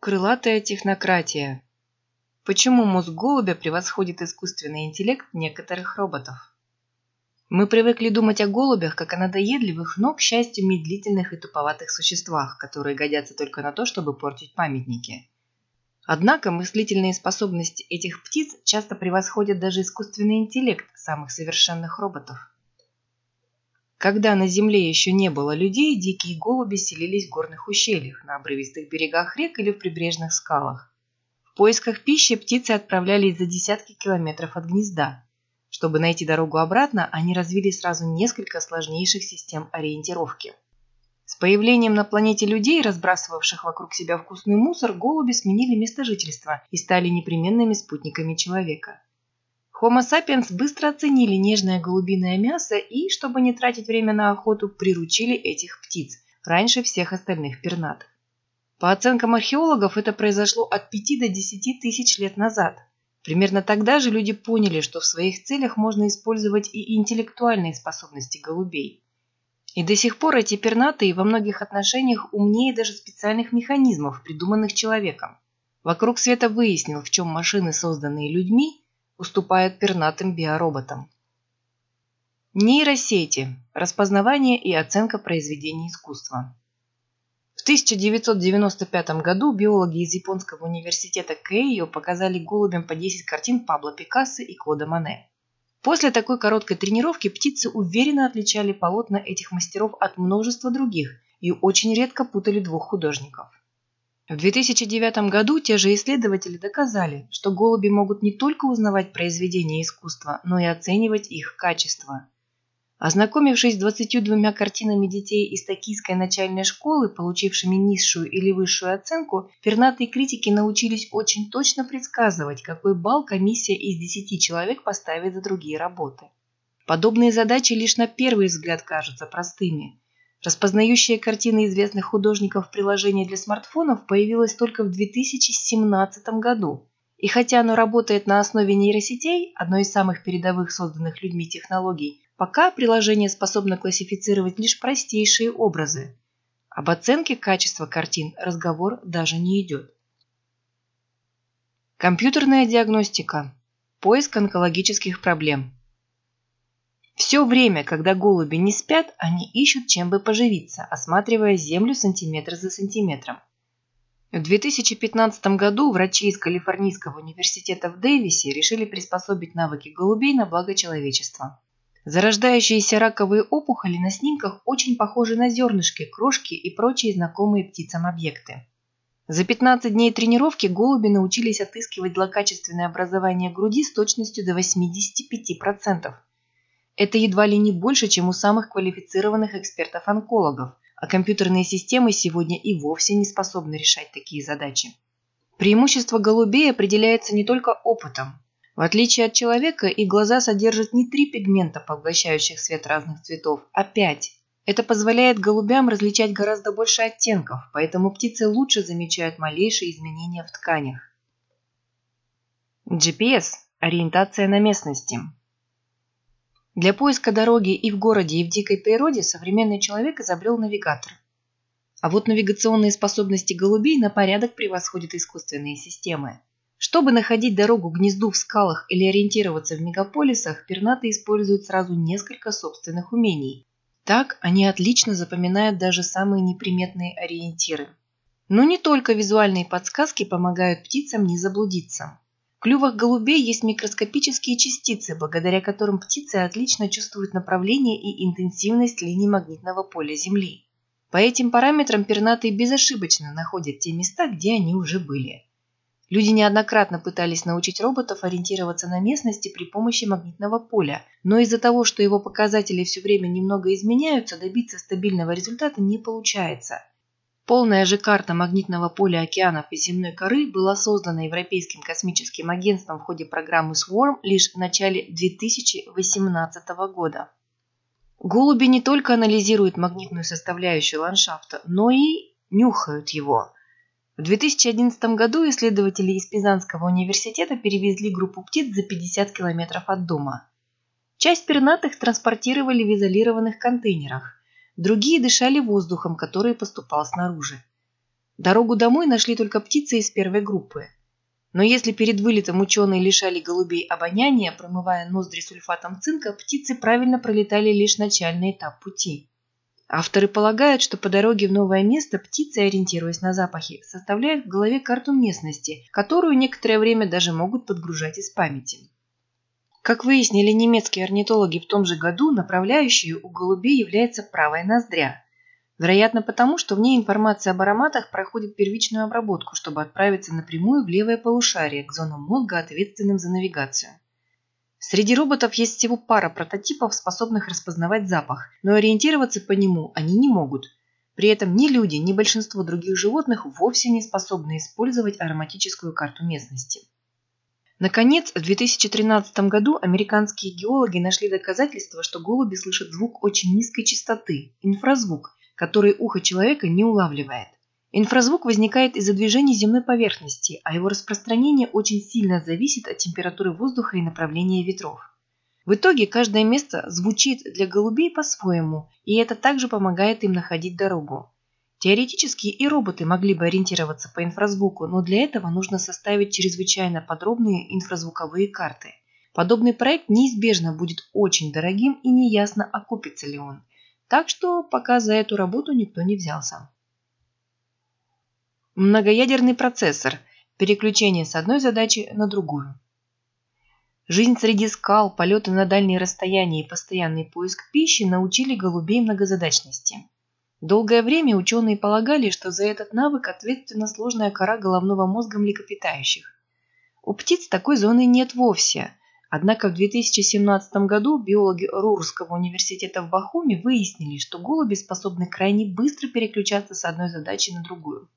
Крылатая технократия. Почему мозг голубя превосходит искусственный интеллект некоторых роботов? Мы привыкли думать о голубях как о надоедливых, но, к счастью, медлительных и туповатых существах, которые годятся только на то, чтобы портить памятники. Однако мыслительные способности этих птиц часто превосходят даже искусственный интеллект самых совершенных роботов. Когда на Земле еще не было людей, дикие голуби селились в горных ущельях, на обрывистых берегах рек или в прибрежных скалах. В поисках пищи птицы отправлялись за десятки километров от гнезда. Чтобы найти дорогу обратно, они развили сразу несколько сложнейших систем ориентировки. С появлением на планете людей, разбрасывавших вокруг себя вкусный мусор, голуби сменили место жительства и стали непременными спутниками человека. Homo sapiens быстро оценили нежное голубиное мясо и, чтобы не тратить время на охоту, приручили этих птиц, раньше всех остальных пернатых. По оценкам археологов, это произошло от 5 до 10 тысяч лет назад. Примерно тогда же люди поняли, что в своих целях можно использовать и интеллектуальные способности голубей. И до сих пор эти пернатые во многих отношениях умнее даже специальных механизмов, придуманных человеком. Вокруг света выяснил, в чем машины, созданные людьми, уступают пернатым биороботам. Нейросети. Распознавание и оценка произведений искусства. В 1995 году биологи из Японского университета Кейо показали голубям по 10 картин Пабло Пикассо и Клода Мане. После такой короткой тренировки птицы уверенно отличали полотна этих мастеров от множества других и очень редко путали двух художников. В 2009 году те же исследователи доказали, что голуби могут не только узнавать произведения искусства, но и оценивать их качество. Ознакомившись с 22 картинами детей из токийской начальной школы, получившими низшую или высшую оценку, пернатые критики научились очень точно предсказывать, какой балл комиссия из 10 человек поставит за другие работы. Подобные задачи лишь на первый взгляд кажутся простыми – Распознающая картины известных художников приложение для смартфонов появилось только в 2017 году. И хотя оно работает на основе нейросетей, одной из самых передовых созданных людьми технологий, пока приложение способно классифицировать лишь простейшие образы. Об оценке качества картин разговор даже не идет. Компьютерная диагностика. Поиск онкологических проблем. Все время, когда голуби не спят, они ищут, чем бы поживиться, осматривая землю сантиметр за сантиметром. В 2015 году врачи из Калифорнийского университета в Дэвисе решили приспособить навыки голубей на благо человечества. Зарождающиеся раковые опухоли на снимках очень похожи на зернышки, крошки и прочие знакомые птицам объекты. За 15 дней тренировки голуби научились отыскивать злокачественное образование груди с точностью до 85%. Это едва ли не больше, чем у самых квалифицированных экспертов-онкологов, а компьютерные системы сегодня и вовсе не способны решать такие задачи. Преимущество голубей определяется не только опытом. В отличие от человека, их глаза содержат не три пигмента, поглощающих свет разных цветов, а пять. Это позволяет голубям различать гораздо больше оттенков, поэтому птицы лучше замечают малейшие изменения в тканях. GPS – ориентация на местности. Для поиска дороги и в городе, и в дикой природе современный человек изобрел навигатор. А вот навигационные способности голубей на порядок превосходят искусственные системы. Чтобы находить дорогу гнезду в скалах или ориентироваться в мегаполисах, пернатые используют сразу несколько собственных умений. Так они отлично запоминают даже самые неприметные ориентиры. Но не только визуальные подсказки помогают птицам не заблудиться. В клювах голубей есть микроскопические частицы, благодаря которым птицы отлично чувствуют направление и интенсивность линий магнитного поля Земли. По этим параметрам пернатые безошибочно находят те места, где они уже были. Люди неоднократно пытались научить роботов ориентироваться на местности при помощи магнитного поля, но из-за того, что его показатели все время немного изменяются, добиться стабильного результата не получается – Полная же карта магнитного поля океанов и земной коры была создана Европейским космическим агентством в ходе программы SWARM лишь в начале 2018 года. Голуби не только анализируют магнитную составляющую ландшафта, но и нюхают его. В 2011 году исследователи из Пизанского университета перевезли группу птиц за 50 километров от дома. Часть пернатых транспортировали в изолированных контейнерах. Другие дышали воздухом, который поступал снаружи. Дорогу домой нашли только птицы из первой группы. Но если перед вылетом ученые лишали голубей обоняния, промывая ноздри сульфатом цинка, птицы правильно пролетали лишь начальный этап пути. Авторы полагают, что по дороге в новое место птицы, ориентируясь на запахи, составляют в голове карту местности, которую некоторое время даже могут подгружать из памяти. Как выяснили немецкие орнитологи в том же году, направляющей у голубей является правая ноздря. Вероятно потому, что в ней информация об ароматах проходит первичную обработку, чтобы отправиться напрямую в левое полушарие, к зонам мозга, ответственным за навигацию. Среди роботов есть всего пара прототипов, способных распознавать запах, но ориентироваться по нему они не могут. При этом ни люди, ни большинство других животных вовсе не способны использовать ароматическую карту местности. Наконец, в 2013 году американские геологи нашли доказательства, что голуби слышат звук очень низкой частоты – инфразвук, который ухо человека не улавливает. Инфразвук возникает из-за движения земной поверхности, а его распространение очень сильно зависит от температуры воздуха и направления ветров. В итоге каждое место звучит для голубей по-своему, и это также помогает им находить дорогу. Теоретически и роботы могли бы ориентироваться по инфразвуку, но для этого нужно составить чрезвычайно подробные инфразвуковые карты. Подобный проект неизбежно будет очень дорогим и неясно, окупится ли он. Так что пока за эту работу никто не взялся. Многоядерный процессор. Переключение с одной задачи на другую. Жизнь среди скал, полеты на дальние расстояния и постоянный поиск пищи научили голубей многозадачности. Долгое время ученые полагали, что за этот навык ответственна сложная кора головного мозга млекопитающих. У птиц такой зоны нет вовсе. Однако в 2017 году биологи Рурского университета в Бахуме выяснили, что голуби способны крайне быстро переключаться с одной задачи на другую.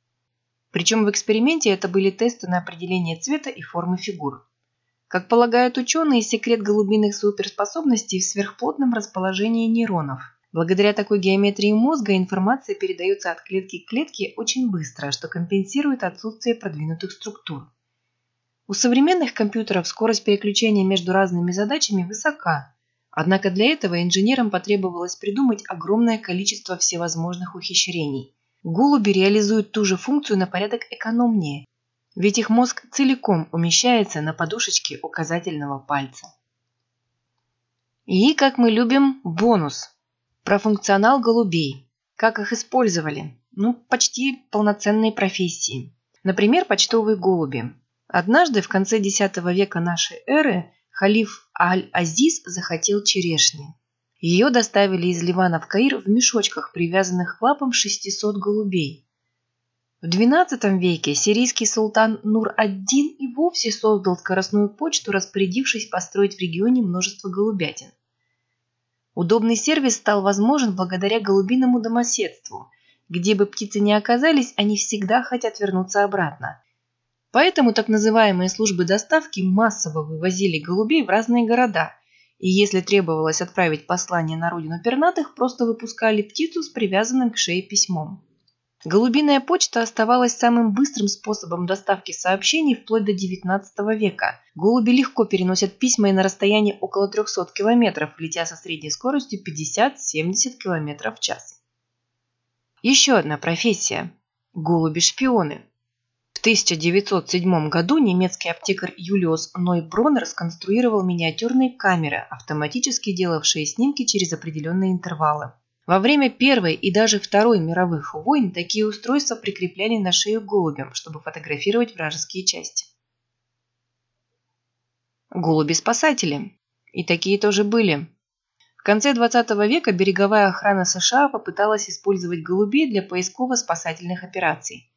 Причем в эксперименте это были тесты на определение цвета и формы фигур. Как полагают ученые, секрет голубиных суперспособностей в сверхплотном расположении нейронов. Благодаря такой геометрии мозга информация передается от клетки к клетке очень быстро, что компенсирует отсутствие продвинутых структур. У современных компьютеров скорость переключения между разными задачами высока, однако для этого инженерам потребовалось придумать огромное количество всевозможных ухищрений – Голуби реализуют ту же функцию на порядок экономнее, ведь их мозг целиком умещается на подушечке указательного пальца. И, как мы любим, бонус. Про функционал голубей. Как их использовали? Ну, почти полноценные профессии. Например, почтовые голуби. Однажды в конце X века нашей эры халиф Аль-Азиз захотел черешни. Ее доставили из Ливана в Каир в мешочках, привязанных к лапам 600 голубей. В XII веке сирийский султан Нур-ад-Дин и вовсе создал скоростную почту, распорядившись построить в регионе множество голубятин. Удобный сервис стал возможен благодаря голубиному домоседству. Где бы птицы ни оказались, они всегда хотят вернуться обратно. Поэтому так называемые службы доставки массово вывозили голубей в разные города – и если требовалось отправить послание на родину пернатых, просто выпускали птицу с привязанным к шее письмом. Голубиная почта оставалась самым быстрым способом доставки сообщений вплоть до XIX века. Голуби легко переносят письма и на расстоянии около 300 км, летя со средней скоростью 50-70 км в час. Еще одна профессия – голуби-шпионы. 1907 году немецкий аптекарь Юлиус Нойбронер сконструировал миниатюрные камеры, автоматически делавшие снимки через определенные интервалы. Во время Первой и даже Второй мировых войн такие устройства прикрепляли на шею голубям, чтобы фотографировать вражеские части. Голуби-спасатели. И такие тоже были. В конце 20 века береговая охрана США попыталась использовать голубей для поисково-спасательных операций.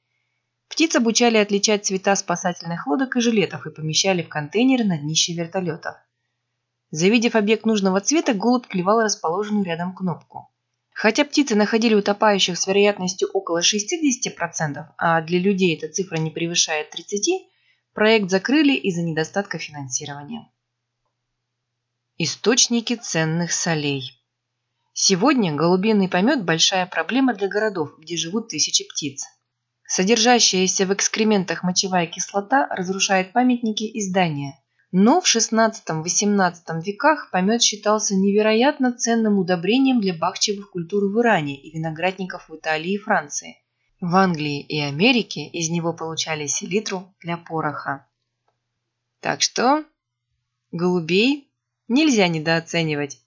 Птиц обучали отличать цвета спасательных лодок и жилетов и помещали в контейнеры на днище вертолетов. Завидев объект нужного цвета, голубь клевал расположенную рядом кнопку. Хотя птицы находили утопающих с вероятностью около 60%, а для людей эта цифра не превышает 30%, проект закрыли из-за недостатка финансирования. Источники ценных солей Сегодня голубиный помет – большая проблема для городов, где живут тысячи птиц. Содержащаяся в экскрементах мочевая кислота разрушает памятники и здания. Но в XVI-XVIII веках помет считался невероятно ценным удобрением для бахчевых культур в Иране и виноградников в Италии и Франции. В Англии и Америке из него получали селитру для пороха. Так что голубей нельзя недооценивать.